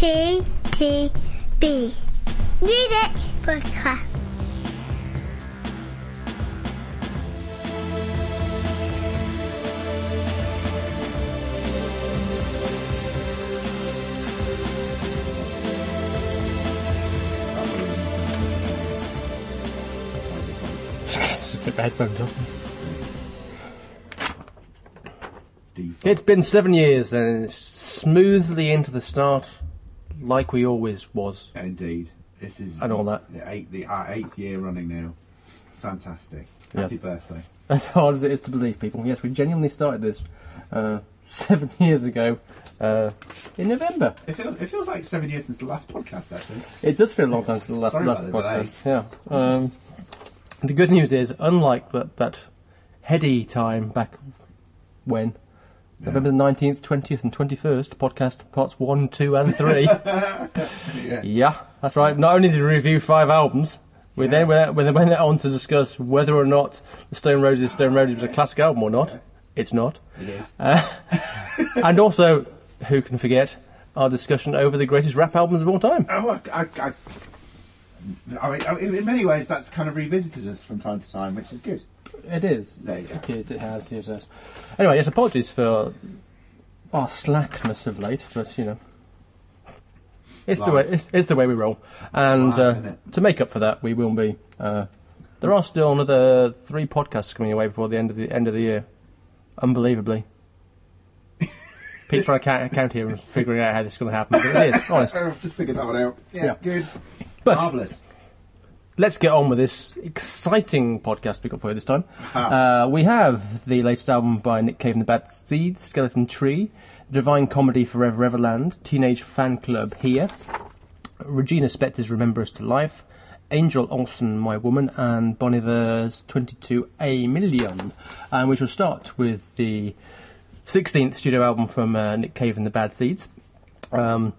TTB Music Podcast. It's been seven years and it's smoothly into the start, like we always was. Indeed, this is And all that. The eighth, the our eighth year running now. Fantastic. Yes. Happy birthday. As hard as it is to believe, people. Yes, we genuinely started this uh, seven years ago uh, in November. It feels, it feels like seven years since the last podcast, actually. It does feel a long time since the last, last about the delay. podcast. Yeah. Um, the good news is, unlike that, that heady time back when, November the 19th, 20th, and 21st, podcast parts 1, 2, and 3. Yes. Yeah, that's right. Not only did we review five albums, we Yeah. then went, we then went on to discuss whether or not the Stone Roses Stone Roses was a classic album or not. It's not. It is. Uh, and also, who can forget our discussion over the greatest rap albums of all time? Oh, I, I, I, I I mean, in many ways, that's kind of revisited us from time to time, which is good. It is. There you go. It is. It has. It has. Anyway, yes. Apologies for our slackness of late, but you know, it's the way it's, it's the way we roll. And uh, to make up for that, we will be. Uh, there are still another three podcasts coming away before the end of the end of the year. Unbelievably. Pete's trying to count, count here and figuring out how this is going to happen, but it is honest. I've just figured that one out. Yeah, Yeah. good. But Marvellous. Let's get on with this exciting podcast we got for you this time. Uh, we have the latest album by Nick Cave and the Bad Seeds, Skeleton Tree, Divine Comedy Forever Everland, Teenage Fan Club Here, Regina Spektor's Remember Us to Life, Angel Olsen, My Woman, and Bon Iver's 22A Million. And we shall start with the 16th studio album from uh, Nick Cave and the Bad Seeds. Um,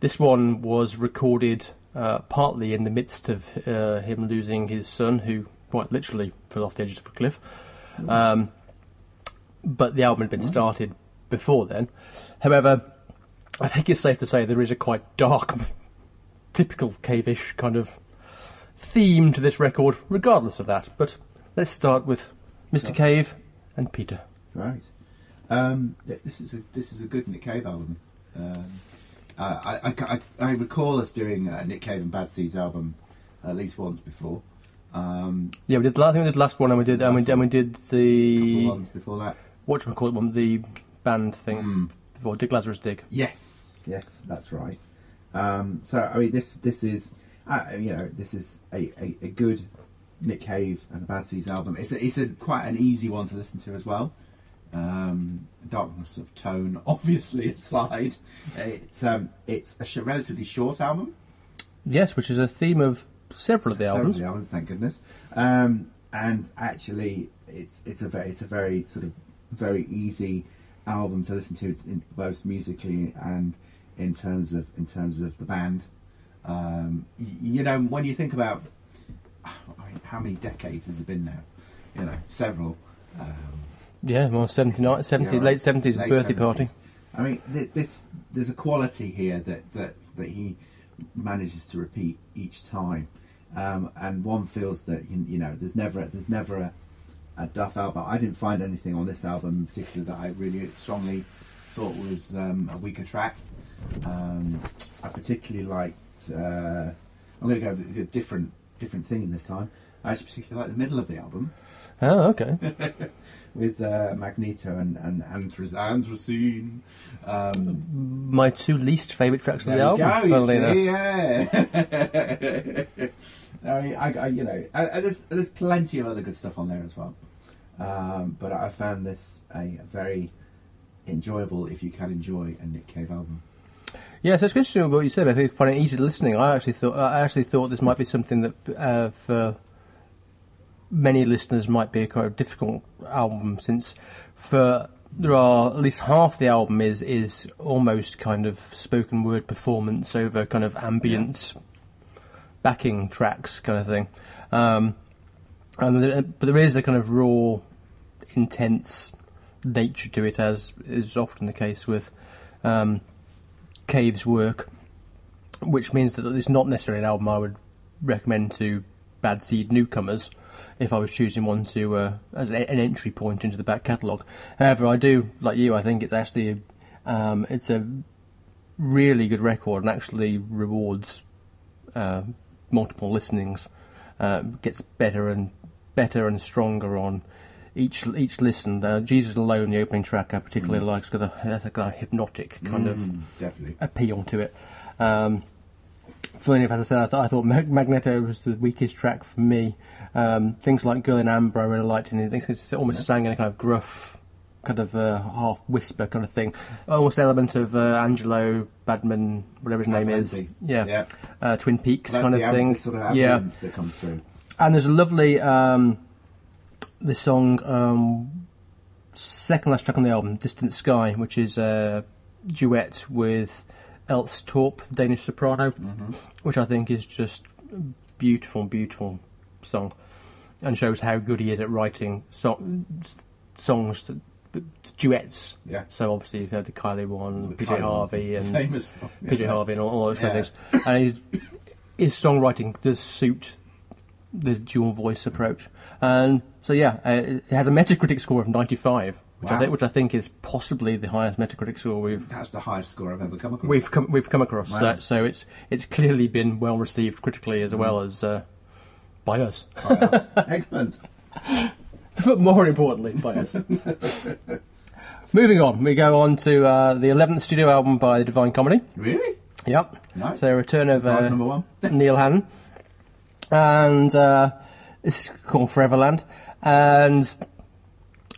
this one was recorded uh, partly in the midst of uh, him losing his son, who quite literally fell off the edge of a cliff. Um, but the album had been started before then. However, I think it's safe to say there is a quite dark, typical cave-ish kind of theme to this record, regardless of that. But let's start with Mr. Cave and Peter. Right. Um, this is a this is a good Nick Cave album. Um, I, I, I, I recall us doing a Nick Cave and Bad Seeds album at least once before. Um, Yeah, we did. I think we did the last one, and we did, and we, and we did the ones before that. what we call it one, the band thing Mm. before Dig Lazarus Dig. Yes, yes, that's right. Um, so I mean, this this is uh, you know this is a, a, a good Nick Cave and Bad Seeds album. It's a, it's a quite an easy one to listen to as well. Um, darkness of tone, obviously aside, it's um, it's a sh- relatively short album. Yes, which is a theme of several of the Several albums. of the albums, thank goodness. Um, and actually, it's it's a very it's a very sort of very easy album to listen to, in, both musically and in terms of in terms of the band. Um, y- you know, when you think about I mean, how many decades has it been now? You know, several. Um, Yeah, well, 79, 70, yeah, late 70s late birthday 70s. party. I mean, th- this there's a quality here that that that he manages to repeat each time, um, and one feels that you, you know there's never there's never a, a Duff album. I didn't find anything on this album in particular that I really strongly thought was um, a weaker track. Um, I particularly liked. Uh, I'm going to go with a different different thing this time. I actually particularly like the middle of the album Oh, okay. with uh, Magneto and and Anthrac- Anthrocene. Um, My two least favourite tracks of the album, go, see, yeah. I mean, I, I, you know, and there's there's plenty of other good stuff on there as well. Um, but I found this a very enjoyable, if you can enjoy, a Nick Cave album. Yeah, so it's interesting what you said. I think find it easy listening. I actually thought I actually thought this might be something that uh, for many listeners might be a quite difficult album since for there are at least half the album is is almost kind of spoken word performance over kind of ambient backing tracks kind of thing. Um, and there, but there is a kind of raw, intense nature to it, as is often the case with um, Cave's work. which means that it's not necessarily an album I would recommend to Bad Seed newcomers if I was choosing one to uh, as an, entry point into the back catalogue. However, I do like you. I think it's actually um, it's a really good record and actually rewards uh, multiple listenings. Uh, gets better and better and stronger on each each listen. Uh, Jesus Alone, the opening track, I particularly like. It's a, kind of hypnotic kind of Mm, definitely. appeal to it. Um, funny enough, as I said, I, th- I thought Mag- Magneto was the weakest track for me. Um, things like Girl in Amber, I really liked, and things it's almost sang in a kind of gruff, kind of uh, half whisper kind of thing. Almost element of uh, Angelo Badman, whatever his name is. Yeah. Yeah. Uh, Twin Peaks kind of thing. sort of yeah. that comes through. And there's a lovely um, the song um, second last track on the album, "Distant Sky," which is a duet with Else Torp, the Danish soprano, which I think is just beautiful, beautiful song, and shows how good he is at writing so- songs, that, duets. Yeah. So obviously you've heard the Kylie one, The PJ Kylie Harvey, and famous one. PJ Harvey and all, all those kind of things. And his, his songwriting does suit the dual voice approach. And so, yeah, uh, it has a Metacritic score of 95, which, I think, which I think is possibly the highest Metacritic score we've That's the highest score I've ever come across. we've come we've come across. Wow. So, so it's it's clearly been well received critically as well as uh, by us, Excellent. but more importantly by us. Moving on, we go on to uh, the 11th studio album by the Divine Comedy. Really? Yep. Nice. So return of Surprise uh, number one. Neil Hannon, and uh, this is called Foreverland, and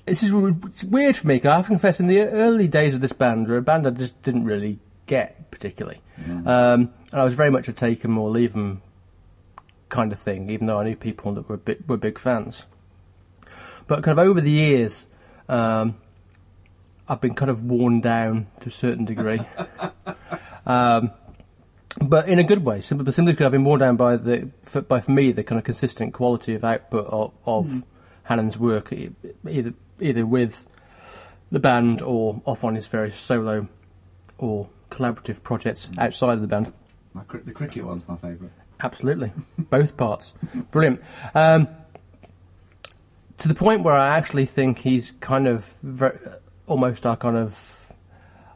this is it's weird for me. 'cause I have to confess, in the early days of this band, were a band I just didn't really get particularly, um, and I was very much a take take 'em or leave leave 'em kind of thing, even though I knew people that were big, were big fans. But kind of over the years, um, I've been kind of worn down to a certain degree. um, but in a good way, simply, simply because I've been worn down by the, for, by for me the kind of consistent quality of output of, of Hannon's work, either either with the band or off on his various solo or collaborative projects outside of the band. My, the cricket one's my favourite. Absolutely, both parts, brilliant. Um, to the point where I actually think he's kind of ver almost our kind of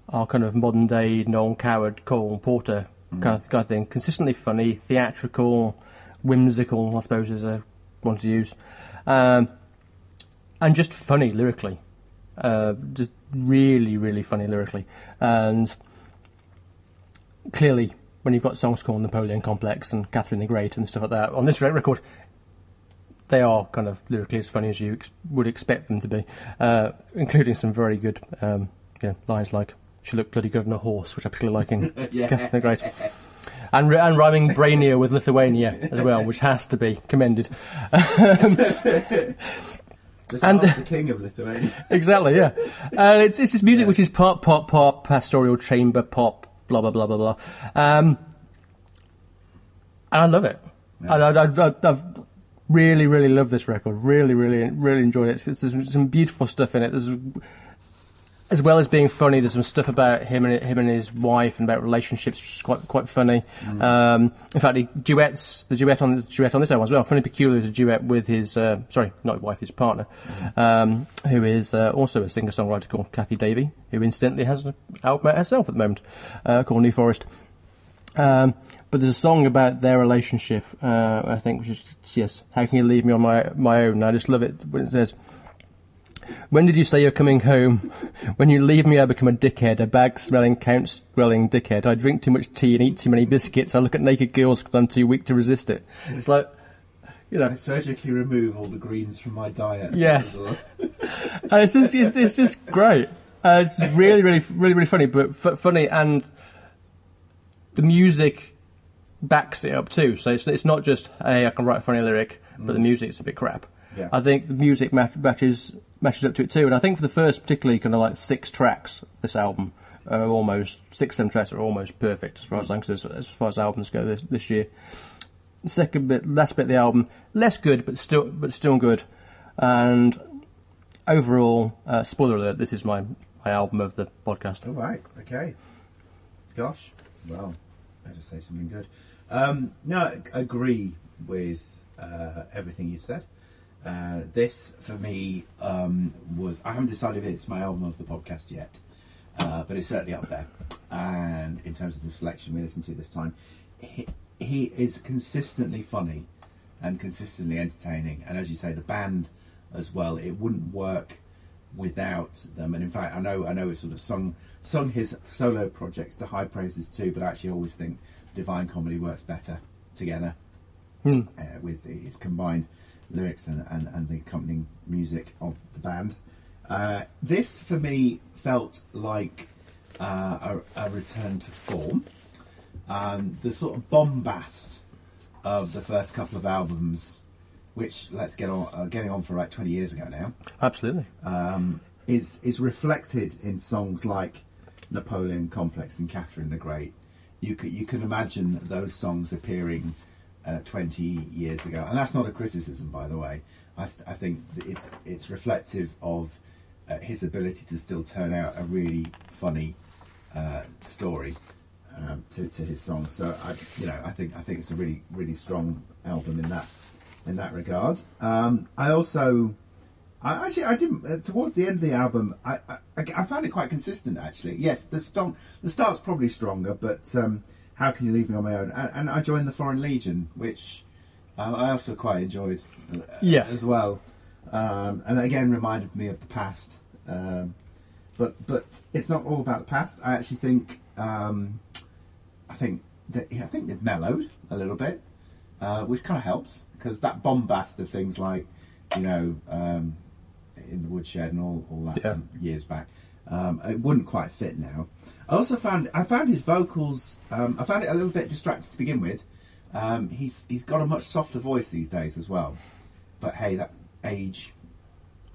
our kind of modern day Noel Coward, Cole Porter kind of kind of thing. Consistently funny, theatrical, whimsical, I suppose is a one to use, um, and just funny lyrically. Uh, just really, really funny lyrically, and clearly, when you've got songs called Napoleon Complex and Catherine the Great and stuff like that on this record, they are kind of lyrically as funny as you ex- would expect them to be, uh, including some very good um, you know, lines like "She looked bloody good on a horse," which I particularly like in Yeah. Catherine the Great, and and rhyming Brainier with Lithuania as well, which has to be commended. Just And- the king of Lithuania. exactly, yeah. And it's it's this music which is pop, pop, pop, pastoral chamber pop, blah blah blah blah blah. Um, and I love it. I, I, I, I've really, really loved this record. Really, really, really enjoyed it. There's some beautiful stuff in it. There's as well as being funny, there's some stuff about him and him and his wife and about relationships, which is quite quite funny. Um, in fact, the duets, the duet on this duet on this album as well. Funny Peculiar is a duet with his uh, sorry, not wife, his partner, um, who is uh, also a singer songwriter called Cathy Davey, who incidentally has an album out herself at the moment uh, called New Forest. Um, but there's a song about their relationship, uh, I think, which is yes, how can you leave me on my my own? I just love it when it says. When did you say you're coming home? When you leave me, I become a dickhead, a bag smelling, count swelling dickhead. I drink too much tea and eat too many biscuits. I look at naked girls because I'm too weak to resist it. It's like, you know, I surgically remove all the greens from my diet. Yes. and it's just, it's, it's just great. Uh, it's really, really, really, really funny, but f- funny, and the music backs it up too. So it's, it's not just hey, I can write a funny lyric, but the music's a bit crap. Yeah. I think the music match, matches matches up to it too, and I think for the first, particularly kind of like six tracks, this album are almost six, seven tracks are almost perfect as far as concerned, as far as albums go this this year. Second bit, last bit of the album, less good, but still, but still good, and overall, uh, spoiler alert: this is my my album of the podcast. All right. Okay. Gosh. Well, better say something good. Um, no, I agree with uh, everything you've said. Uh, this for me um, was I haven't decided if it's my album of the podcast yet, uh, but it's certainly up there. And in terms of the selection we listened to this time, he, he is consistently funny and consistently entertaining. And as you say, the band as well, it wouldn't work without them. And in fact, I know I know it's sort of sung sung his solo projects to high praises too, but I actually always think Divine Comedy works better together Hmm. uh, with his combined lyrics and, and, and the accompanying music of the band. Uh, this, for me, felt like uh, a, a return to form. Um, the sort of bombast of the first couple of albums, which let's get on, uh, getting on for like 20 years ago now, Absolutely. um, is is reflected in songs like Napoleon Complex and Catherine the Great. You could you can imagine those songs appearing uh, 20 years ago, and that's not a criticism, by the way. I, I think it's it's reflective of uh, his ability to still turn out a really funny uh, story um, to, to his songs. So I, you know, I think I think it's a really really strong album in that in that regard. Um, I also. I actually, I didn't. Uh, towards the end of the album, I, I I found it quite consistent. Actually, yes, the start the start's probably stronger, but um, how can you leave me on my own? And, and I joined the Foreign Legion, which um, I also quite enjoyed uh, Yes. as well, um, and again reminded me of the past. Um, but but it's not all about the past. I actually think um, I think that I think they've mellowed a little bit, uh, which kind of helps because that bombast of things like you know um, in the woodshed and all, all that Yeah. years back, um, it wouldn't quite fit now. I also found I found his vocals. Um, I found it a little bit distracting to begin with. Um, he's he's got a much softer voice these days as well. But hey, that age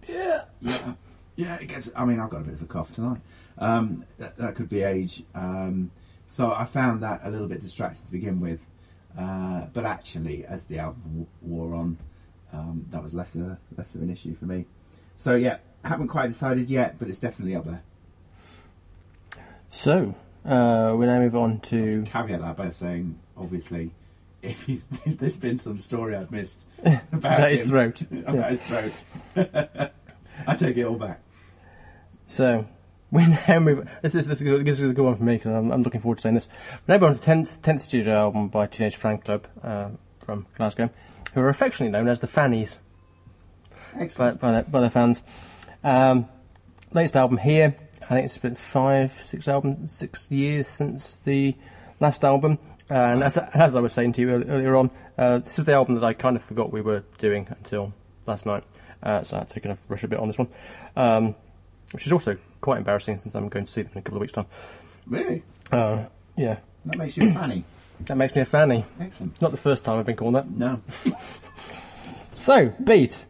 Yeah. yeah, yeah. It gets. I mean, I've got a bit of a cough tonight. Um, that, that could be age. Um, so I found that a little bit distracting to begin with. Uh, but actually, as the album w- wore on, um, that was less of a, less of an issue for me. So yeah, haven't quite decided yet, but it's definitely up there. So, uh, we now move on to. Caveat that by saying, obviously, if, he's, if there's been some story I've missed about About his throat. about Yeah. his throat, I take it all back. So, we now move. This is this is, a good- this is a good one for me because I'm, I'm looking forward to saying this. We now move on to the tenth tenth studio album by Teenage Fan Club uh, from Glasgow, who are affectionately known as the Fannies by Excellent. by their, by their fans. Um, latest album here. I think it's been five, six albums, six years since the last album. And as, as I was saying to you earlier, on, uh, this is the album that I kind of forgot we were doing until last night. Uh, so I had to kind of rush a bit on this one, um, which is also quite embarrassing since I'm going to see them in a couple of weeks' time. Really, Uh, yeah, that makes you a fanny. that makes me a fanny. Excellent. Not the first time I've been called that. No. So, beat.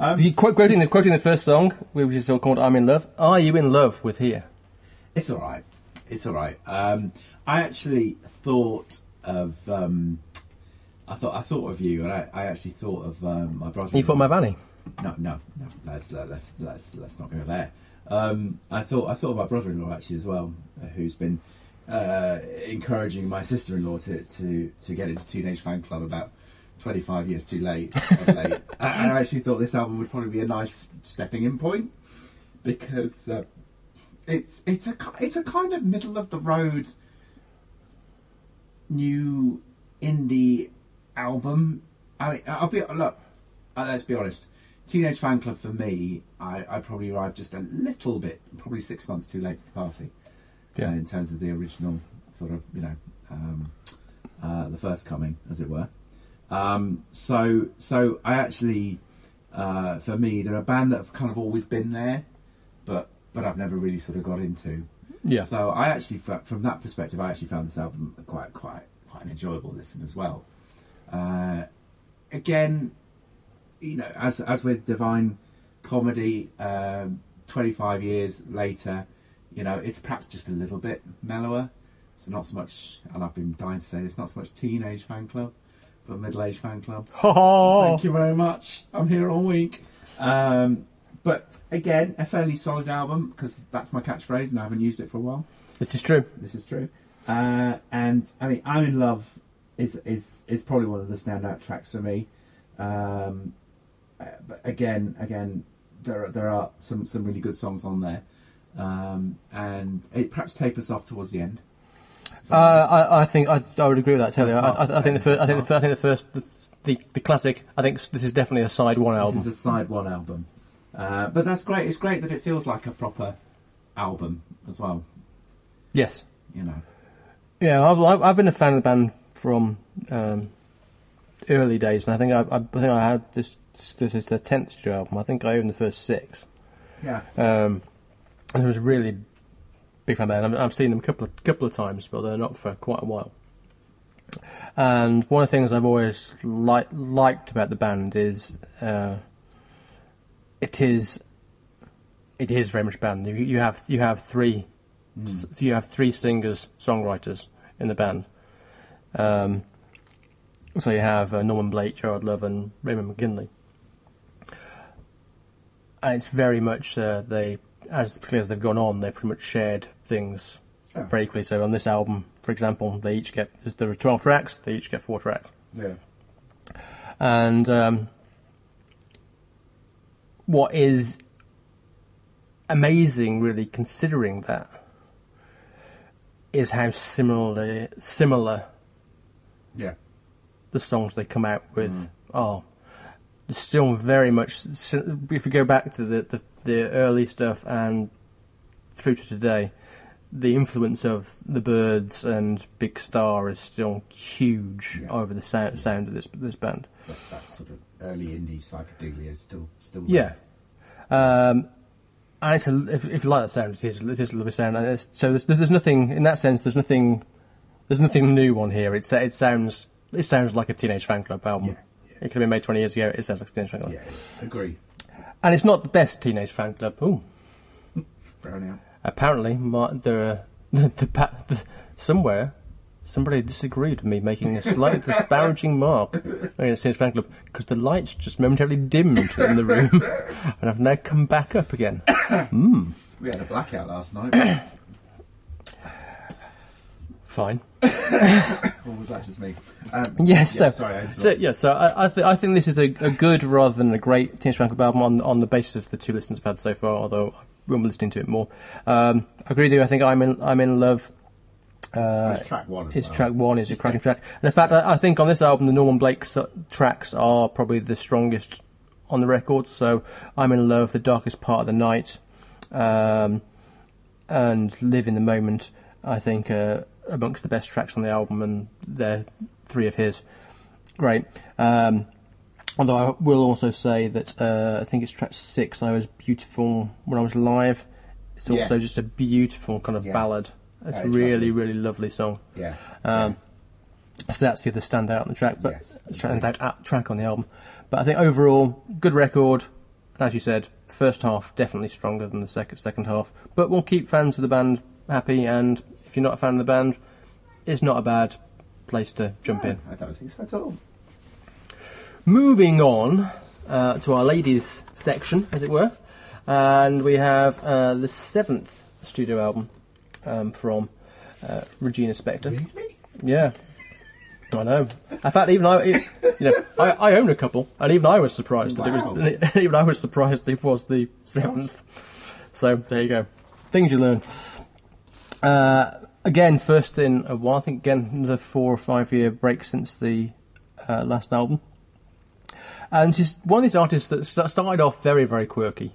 Um, You quote, quoting the quoting the first song, which is called "I'm in Love." Are you in love with here? It's all right. It's all right. Um, I actually thought of. Um, I thought I thought of you, and I, I actually thought of um, my brother. You thought my Vanny? No, no, no. Let's uh, let's let's let's not go there. Um, I thought I thought of my brother-in-law actually as well, uh, who's been uh, encouraging my sister-in-law to, to to get into Teenage Fan Club about 25 years too late. late. and I actually thought this album would probably be a nice stepping-in point because uh, it's it's a it's a kind of middle of the road new indie album. I mean, I'll be look. Uh, let's be honest. Teenage Fan Club for me, I, I probably arrived just a little bit, probably six months too late to the party. Yeah. uh, in terms of the original sort of you know um, uh, the first coming, as it were. Um, so so I actually, uh, for me, they're a band that have kind of always been there, but but I've never really sort of got into. Yeah. So I actually, from that perspective, I actually found this album quite, quite, quite an enjoyable listen as well. Uh, again, you know, as as with Divine Comedy, um, twenty five years later, you know, it's perhaps just a little bit mellower. So not so much, and I've been dying to say this, not so much teenage fan club, but middle aged fan club. Oh, Thank you very much. I'm here all week. Um, but again, a fairly solid album because that's my catchphrase, and I haven't used it for a while. This is true. This is true. Uh, and I mean, I'm in love is is is probably one of the standout tracks for me. Um, uh, but again, again, there are, there are some some really good songs on there, um, and it perhaps tapers off towards the end. Uh, I, I think I, I would agree with that. Totally. I, I, I think the first. I think the, I think the first. The, the, the classic. I think this is definitely a side one album. This is a side one album, uh, but that's great. It's great that it feels like a proper album as well. yes. You know, Yeah, I've, I've been a fan of the band from um, early days, and I think I, think I had this. This is the tenth studio album. I think I own the first six. yeah, Um, and I was really big fan. I've, I've seen them a couple of couple of times, but they're not for quite a while. And one of the things I've always li- liked about the band is uh, it is it is very much a band. You, you have you have three s- you have three singers songwriters in the band. Um, so you have uh, Norman Blake, Gerard Love, and Raymond McGinley and it's very much uh, they as particularly as they've gone on, they've pretty much shared things Yeah. very equally. So on this album, for example, they each get there are twelve tracks. They each get four tracks, yeah, and um, what is amazing, really, considering that, is how similar similar yeah, the songs they come out with are They're still very much. If you go back to the, the the early stuff and through to today, the influence of the Byrds and Big Star is still huge Yeah. over the sound, sound of this this band. that, that sort of early indie psychedelia is still still Yeah. Um, and it's a, if, if you like that sound, it is, it is a lovely sound. So there's, there's nothing in that sense. There's nothing. There's nothing new on here. It's it sounds it sounds like a Teenage Fan Club album. Yeah, yeah. It could have been made 20 years ago. It sounds like a Teenage Fan Club. Yeah, agree. And it's not the best Teenage Fan Club. Ooh, out. apparently my, there are the, the, the somewhere somebody disagreed with me making a slight disparaging mark against Teenage Fan Club because the lights just momentarily dimmed in the room and I've now come back up again. Hmm. We had a blackout last night. Fine. or was that just me? Um, Yes, yeah, so, sorry, I so yeah, so I I, th- I think this is a, a good rather than a great Teenage Fan Club album on on the basis of the two listens I've had so far. Although be listening to it more. Um, I agree with you. I think I'm in I'm in love. Uh, It's track one His well. track one is a cracking track. And in fact, I, I think on this album, the Norman Blake tracks are probably the strongest on the record. So I'm in love, the darkest part of the night, um, and live in the moment. I think uh, amongst the best tracks on the album, and they're three of his. Great. Um, although I will also say that uh, I think it's track six. I was beautiful when I was live. It's also Yes. just a beautiful kind of Yes. ballad. It's a really, lovely. really lovely song. Yeah. Um, so that's the other standout on the track, but Yes, standout track on the album. But I think overall, good record. As you said, first half definitely stronger than the second second half. But we'll keep fans of the band happy, and if you're not a fan of the band, it's not a bad place to jump in. I don't think so at all. Moving on uh, to our ladies section, as it were, and we have uh, the seventh studio album um, from uh, Regina Spektor. Really? Yeah, I know. In fact, even I, you know, I, I own a couple, and even I was surprised that it was. Even I was surprised it was the seventh. So there you go. Things you learn. Uh, again, first in a while. I think again another four or five year break since the uh, last album. And she's one of these artists that started off very, very quirky,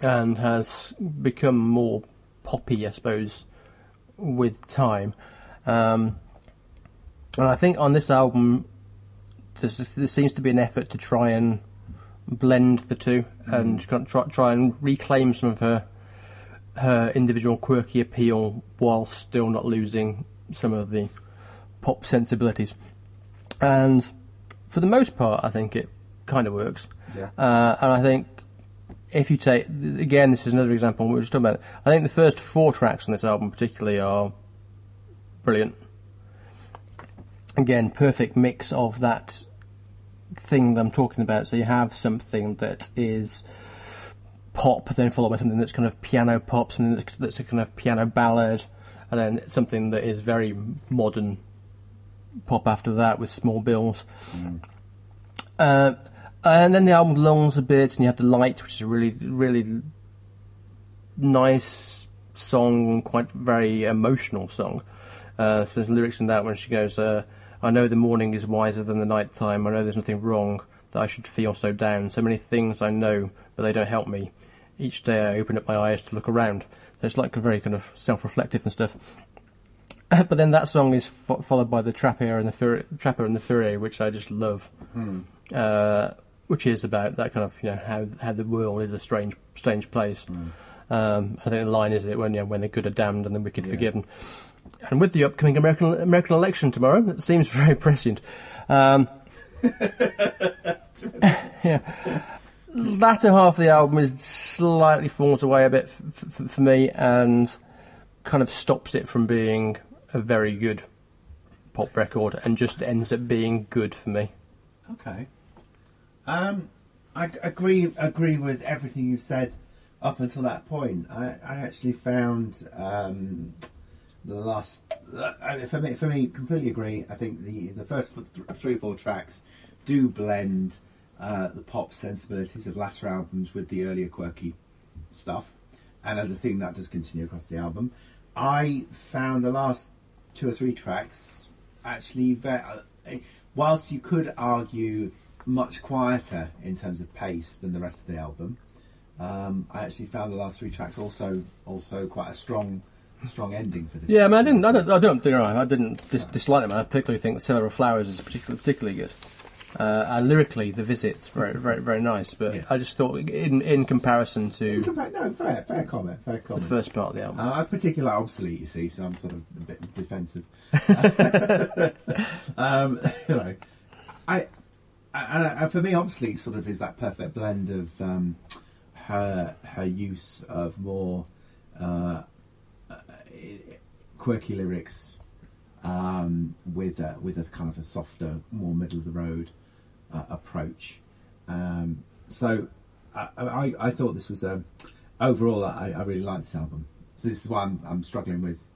and has become more poppy, I suppose, with time. Um, and I think on this album, there's, there seems to be an effort to try and blend the two and kind of try, try and reclaim some of her her individual quirky appeal while still not losing some of the pop sensibilities. And for the most part, I think it kind of works. Yeah. Uh, and I think if you take again, this is another example we were just talking about. I think the first four tracks on this album, particularly, are brilliant. Again, perfect mix of that thing that I'm talking about. So you have something that is pop, then followed by something that's kind of piano pop, something that's- that's a kind of piano ballad, and then something that is very modern pop after that with small bills. Uh, and then the album longs a bit, and you have the light, which is a really, really nice song, quite very emotional song. Uh, so there's lyrics in that when she goes, uh, "I know the morning is wiser than the night time. I know there's nothing wrong that I should feel so down. So many things I know, but they don't help me. Each day I open up my eyes to look around. So it's like a very kind of self-reflective and stuff. but then that song is fo- followed by the Trapper and the Fur- Trapper and the Furrier, which I just love. Uh, which is about that kind of you know how how the world is a strange strange place. Um, I think the line is that when you know, when the good are damned and the wicked forgiven. And with the upcoming American American election tomorrow, it seems very prescient. Um, yeah. Latter half of the album is slightly falls away a bit f- f- for me and kind of stops it from being a very good pop record and just ends up being good for me. Okay. Um, I agree agree with everything you've said up until that point. I, I actually found um, the last uh, for me for me completely agree. I think the the first three or four tracks do blend uh, the pop sensibilities of latter albums with the earlier quirky stuff, and as a thing that does continue across the album. I found the last two or three tracks actually very. Uh, whilst you could argue much quieter in terms of pace than the rest of the album, um, I actually found the last three tracks also also quite a strong strong ending for this. Yeah, I mean, I didn't, I don't, I don't, I didn't dis- dislike them. I particularly think the "Cellar of Flowers" is particularly particularly good. Uh, and lyrically, the visit's very, very, very nice. But Yeah. I just thought, in in comparison to Come back- no, fair, fair comment, fair comment. the first part of the album, Uh, I particularly obsolete, you see, so I'm sort of a bit defensive. um, you know, I, I, I, for me, obsolete sort of is that perfect blend of um, her her use of more uh, uh, quirky lyrics um, with a, with a kind of a softer, more middle of the road uh, approach. Um, so I, I, I thought this was a overall I, I really like this album. So this is why I'm, I'm struggling with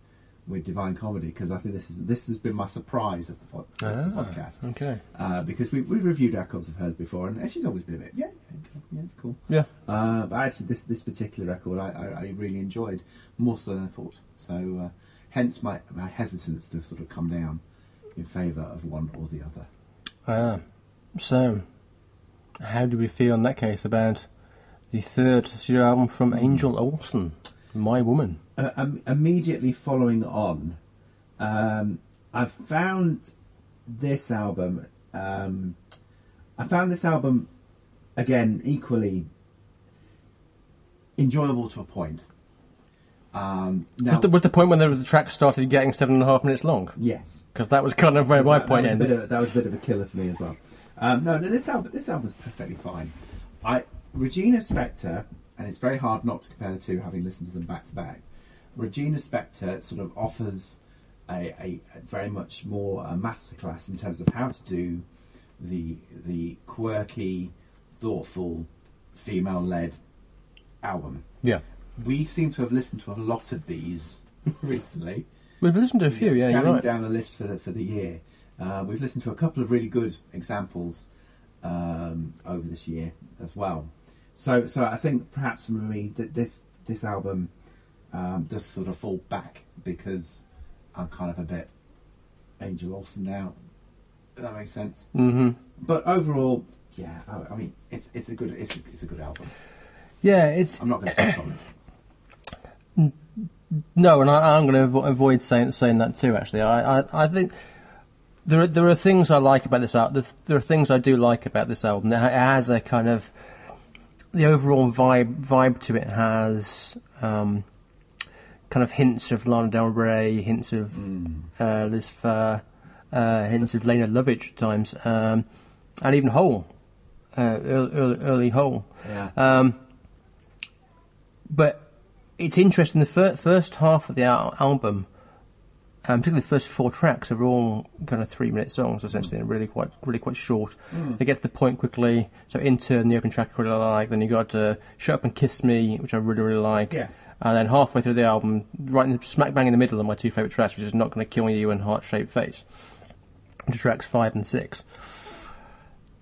with Divine Comedy because I think this is this has been my surprise of the, of the Ah, podcast okay, uh, because we we've reviewed records of hers before and she's always been a bit yeah yeah, yeah it's cool. yeah, Uh, but actually, this this particular record I, I, I really enjoyed more so than I thought. So, uh, hence my, my hesitance to sort of come down in favour of one or the other. ah. So, how do we feel in that case about the third studio album from Angel Olsen, My Woman? Uh, um, immediately following on, um, I found this album. Um, I found this album again equally enjoyable to a point. Um, now, Was the, was the point when the, the track started getting seven and a half minutes long? yes, Because that was kind of where my that, point that ended. of, that was a bit of a killer for me as well. Um, no, no, this album, this album's perfectly fine. I Regina Spektor, and it's very hard not to compare the two, having listened to them back to back. Regina Spektor sort of offers a, a, a very much more a masterclass in terms of how to do the the quirky, thoughtful, female-led album. Yeah. We seem to have listened to a lot of these recently. We've listened to a few, yeah, Scanning right. down the list for the for the year, uh, we've listened to a couple of really good examples um, over this year as well. So, so I think perhaps for me that this this album um, does sort of fall back because I'm kind of a bit Angel Olsen now. If that makes sense. hmm But overall, yeah, I, I mean, it's it's a good it's a, it's a good album. Yeah, it's I'm not going to say solid. no, and I, I'm going to avo- avoid saying saying that too. Actually, I, I, I think there are, there are things I like about this album. There are things I do like about this album. It has a kind of the overall vibe vibe to it has um, kind of hints of Lana Del Rey, hints of Mm. uh, Liz Phair, uh, hints of Lene Lovich at times, um, and even Hole, uh, early, early, early Hole. Yeah. Um, but it's interesting. The fir- first half of the al- album, um, particularly the first four tracks, are all kind of three-minute songs, essentially, and really quite, really quite short. They get to the point quickly. So, "Intern," the open track, I really like. Then you got uh, "Shut Up and Kiss Me," which I really, really like. Yeah. And then halfway through the album, right in the, smack bang in the middle of my two favourite tracks, which is Not Gonna Kill You and Heart Shaped Face, which are tracks five and six.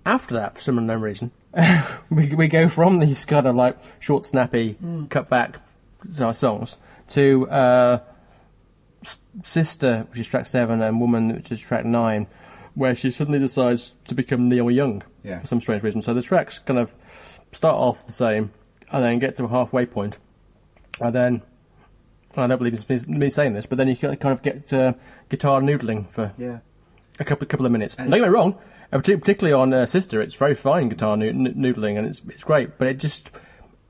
After that, for some unknown reason, we, we go from these kind of like short, snappy, cut back songs to uh, Sister, which is track seven, and Woman, which is track nine, where she suddenly decides to become Neil Young Yeah. for some strange reason. So the tracks kind of start off the same and then get to a halfway point, and then I don't believe it's me saying this, but then you kind of get uh, guitar noodling for Yeah. a couple couple of minutes. Don't get me wrong, uh, particularly on uh, Sister, it's very fine guitar noodling and it's it's great, but it just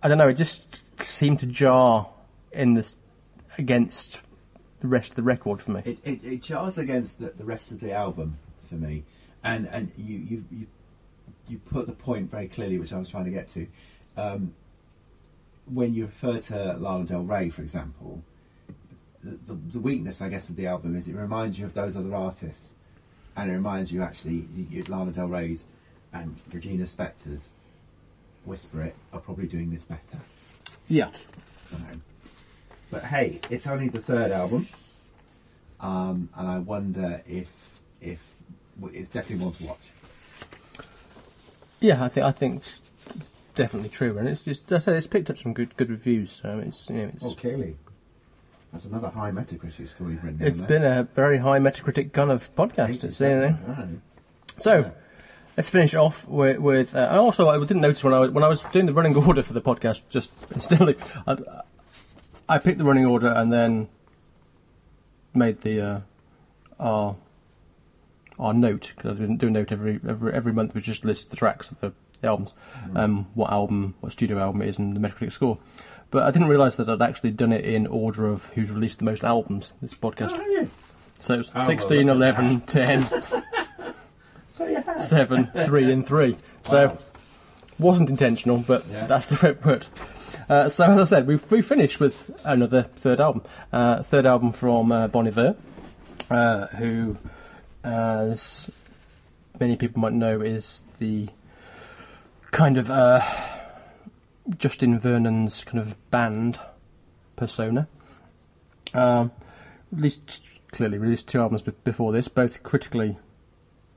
I don't know, it just seemed to jar in this against the rest of the record for me. It, it, it jars against the, the rest of the album for me, and and you, you you you put the point very clearly, which I was trying to get to. Um, when you refer to Lana Del Rey, for example, the, the, the weakness, I guess, of the album is it reminds you of those other artists, and it reminds you actually you, Lana Del Rey's and Regina Spektor's Whisper It are probably doing this better. Yeah. But hey, it's only the third album, um, and I wonder if if it's definitely one to watch. Yeah, I think I think it's definitely true, and it's just I say it's picked up some good good reviews. So it's you know, it's oh clearly, that's another high Metacritic score you've written. it's been a very high Metacritic kind of podcast. It's anything. So let's finish off with. with uh, and also, I didn't notice when I was, when I was doing the running order for the podcast. Just instantly, I, I picked the running order and then made the uh, our our note because I didn't do a note every every every month, which just lists the tracks of the, the albums, um, what album, what studio album it is, and the Metacritic score. But I didn't realise that I'd actually done it in order of who's released the most albums. This podcast. So it's Oh, 16, look 11, 10, So have. 7, 3, and 3. So, wasn't intentional, but Yeah. that's the way it worked. Uh, so, as I said, we've, we finished with another third album. Uh, third album from uh, Bon Iver, uh, who, as many people might know, is the kind of uh, Justin Vernon's kind of band persona. Um, released clearly released two albums be- before this, both critically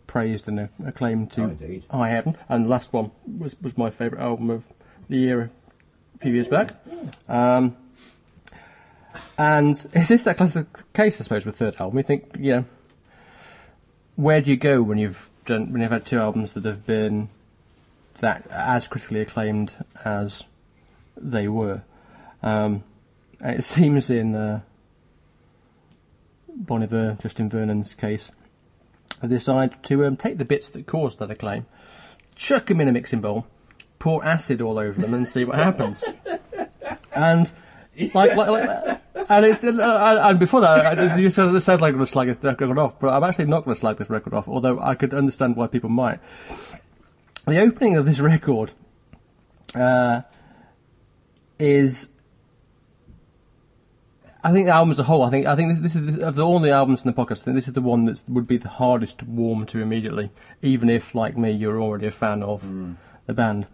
praised and acclaimed to Oh, high heaven. And the last one was, was my favourite album of the year few years back. Um, and is this that classic case, I suppose, with third album? You think, you know, where do you go when you've done when you've had two albums that have been that as critically acclaimed as they were? Um, it seems in uh, Bon Justin Vernon's case, they decide to um, take the bits that caused that acclaim, chuck them in a mixing bowl, pour acid all over them, and see what happens. And like, like, like and it's uh, and before that, said it sounds like I'm going to slag this record off, but I'm actually not going to slag this record off. Although I could understand why people might. The opening of this record uh, is I think the album as a whole. I think I think this, this is this, of the, all the albums in the podcast. I think this is the one that would be the hardest to warm to immediately, even if, like me, you're already a fan of the band.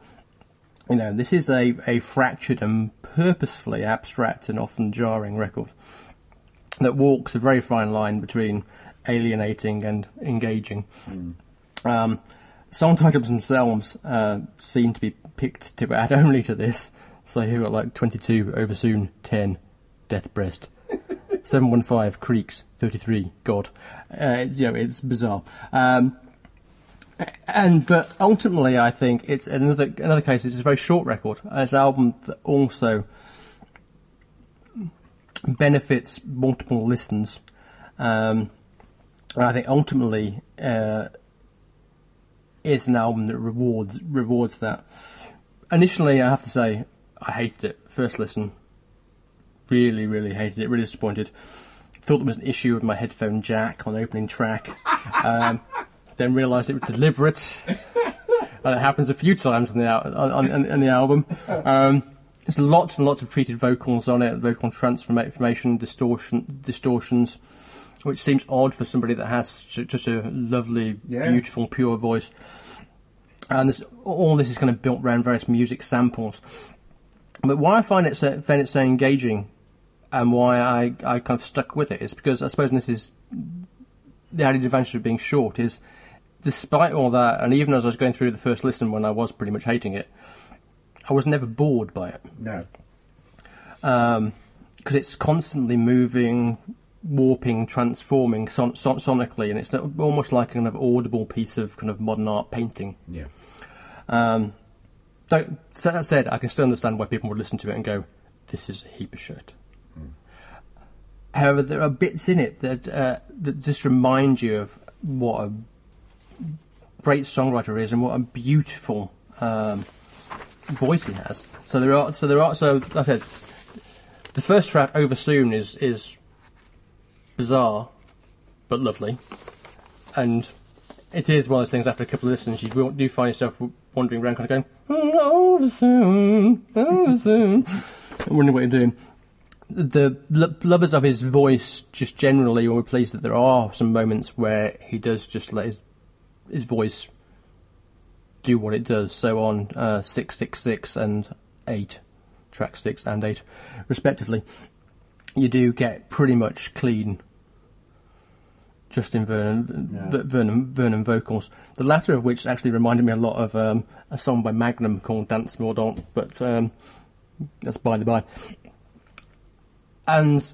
You know, this is a, a fractured and purposefully abstract and often jarring record that walks a very fine line between alienating and engaging. Um, song titles themselves uh, seem to be picked to add only to this. So you've got like 22, Over Soon, 10, Death Breast, 715, Creeks, 33, God. Uh, it's, you know, it's bizarre. Um, and but ultimately, I think it's another another case. It's a very short record. It's an album that also benefits multiple listens, um, and I think ultimately uh, is an album that rewards rewards that. Initially, I have to say, I hated it. First listen, really, really hated it. Really disappointed. Thought there was an issue with my headphone jack on the opening track. Um, then realised it was deliberate, and it happens a few times in the on, on, in the album. Um, there's lots and lots of treated vocals on it, vocal transformation, distortion, distortions, which seems odd for somebody that has just a lovely, Yeah. beautiful, pure voice. And this, all this is kind of built around various music samples. but why I find it so, find it so engaging, and why I, I kind of stuck with it is because I suppose this is the added advantage of being short is, despite all that, and even as I was going through the first listen when I was pretty much hating it, I was never bored by it No. because it's constantly moving, warping, transforming son- son- sonically, and it's almost like an kind of audible piece of kind of modern art painting. Yeah. Um, so that said, I can still understand why people would listen to it and go, "This is a heap of shit." However, there are bits in it that uh, that just remind you of what a great songwriter is and what a beautiful um, voice he has. So there are, so there are, so like I said, the first track, "Over Soon," is is bizarre but lovely, and it is one of those things. After a couple of listens, you do find yourself wandering around, kind of going, "Mm, "Over soon, over soon," wondering what you're doing. The lo- lovers of his voice just generally will be pleased that there are some moments where he does just let his his voice do what it does. So on uh, six six six and eight, track six and eight, respectively, you do get pretty much clean Justin Vernon Yeah. v- Vernon Vernon vocals. The latter of which actually reminded me a lot of um, a song by Magnum called "Dance Mordant," but um, that's by the by. And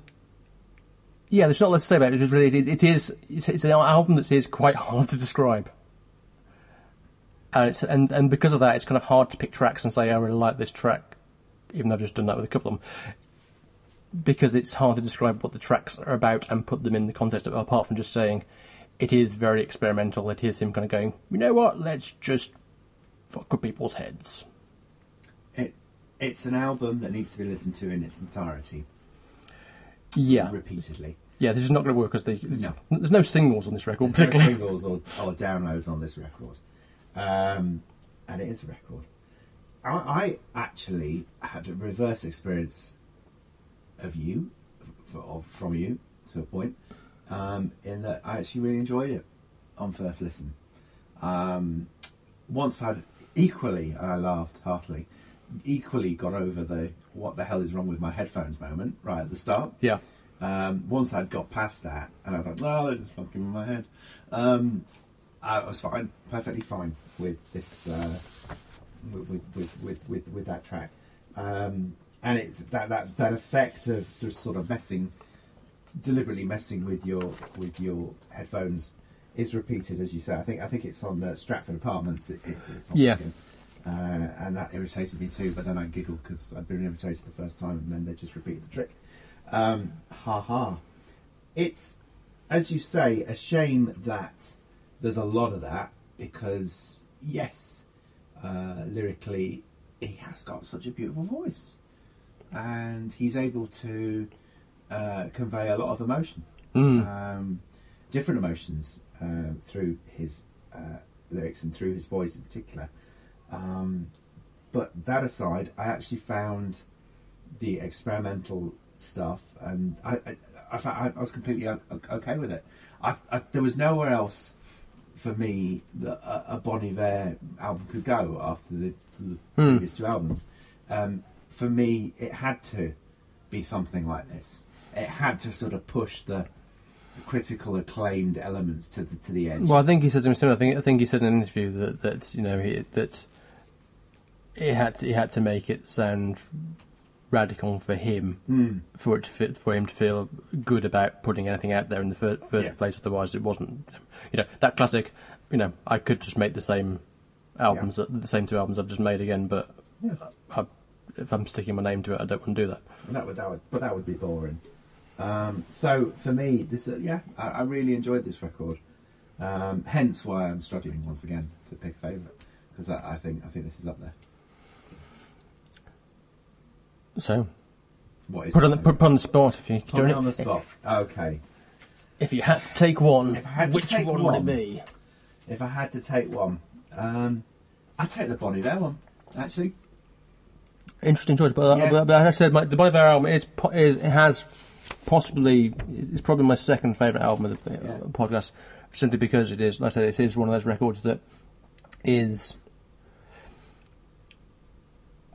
yeah, there's not a lot to say about it. It is really, it, it is it's, it's an album that is quite hard to describe. And it's and, and because of that, it's kind of hard to pick tracks and say I really like this track, even though I've just done that with a couple of them. Because it's hard to describe what the tracks are about and put them in the context of apart from just saying it is very experimental. It is him kind of going, you know what? Let's just fuck with people's heads. It it's an album that needs to be listened to in its entirety, Yeah, repeatedly. yeah. This is not going to work because No. there's no singles on this record, There's no singles or, or downloads on this record, um, and it is a record. I, I actually had a reverse experience of you, of, from you to a point, um, in that I actually really enjoyed it on first listen. Um, once I'd equally, and I laughed heartily, equally got over the what the hell is wrong with my headphones moment right at the start. Yeah, Um, once I'd got past that, and I thought, well, they're just fucking with my head. Um, I was fine, perfectly fine with this, uh, with, with, with, with, with, that track. Um, and it's that, that, that effect of just sort of messing, deliberately messing with your with your headphones is repeated, as you say. I think I think it's on uh, Stratford Apartments. It, it, Yeah. again. Uh, and that irritated me too. But then I giggled because I'd been irritated the first time, and then they just repeated the trick. Um, ha ha. It's, as you say, a shame that there's a lot of that because, yes, uh, lyrically, he has got such a beautiful voice. And he's able to uh, convey a lot of emotion, Mm. um, different emotions um, through his uh, lyrics and through his voice in particular. Um, but that aside, I actually found the experimental stuff, and I, I, I, I was completely okay with it. I, I, there was nowhere else for me that a, a Bon Iver album could go after the, the Hmm. previous two albums. Um, for me, it had to be something like this. It had to sort of push the critical acclaimed elements to the to the edge. Well, I think he said something similar. I think I think he said in an interview that that you know he, that he had to, he had to make it sound radical for him Hmm. for it to fit, for him to feel good about putting anything out there in the fir- first Yeah. place. Otherwise, it wasn't. You know that classic. You know, I could just make the same albums, the same two albums I've just made again, but Yeah. I, if I'm sticking my name to it, I don't want to do that. That would, that would, but that would be boring. Um, so for me, this uh, yeah, I, I really enjoyed this record. Um, hence why I'm struggling once again to pick a favourite because I, I think I think this is up there. So What is put on the, put, put on the spot if you Put me on the spot. Okay, If you had to take one, If I had to which take one, one. would it be? if I had to take one, um, I'd take the Bon Iver one. Actually, Interesting choice, but, Yeah. but, but as I said, my, the Bon Iver album is, po- is it has possibly it's probably my second favourite album of the uh, Yeah. podcast, simply because it is, like I said, it is one of those records that is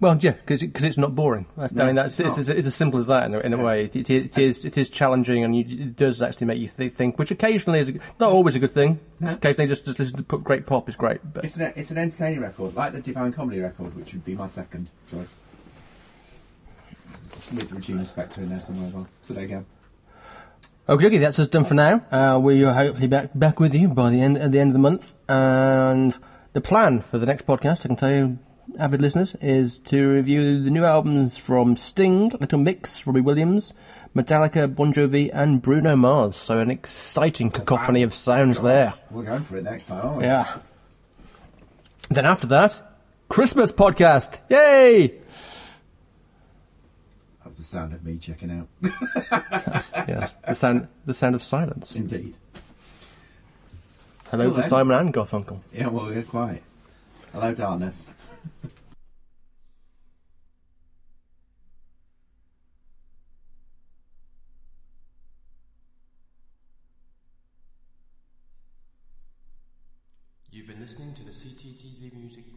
Well, yeah, because it's not boring. That's, I No, mean, that's it's it's, it's, as simple as that in a, in a way. It, it, it is it is challenging, and you, it does actually make you th- think, which occasionally is a, not always a good thing. No. Occasionally, just just listen to put great pop is great. But It's an it's an entertaining record, like the Divine Comedy record, which would be my second choice. With Regina Spektor in there somewhere as well. So there you go. Okay, okay, that's us done for now. Uh, we are hopefully back back with you by the end at the end of the month. And the plan for the next podcast, I can tell you, avid listeners, is to review the new albums from Sting, Little Mix, Robbie Williams, Metallica, Bon Jovi, and Bruno Mars. So an exciting cacophony of sounds there. We're going for it next time, aren't we? Yeah. Then after that, Christmas podcast. Yay! That was the sound of me checking out. yeah, the sound the sound of silence. Indeed. Hello Till to then. Simon and Garfunkel. Yeah, well, we're quiet. Hello, darkness. You've been listening to the CTTV Music.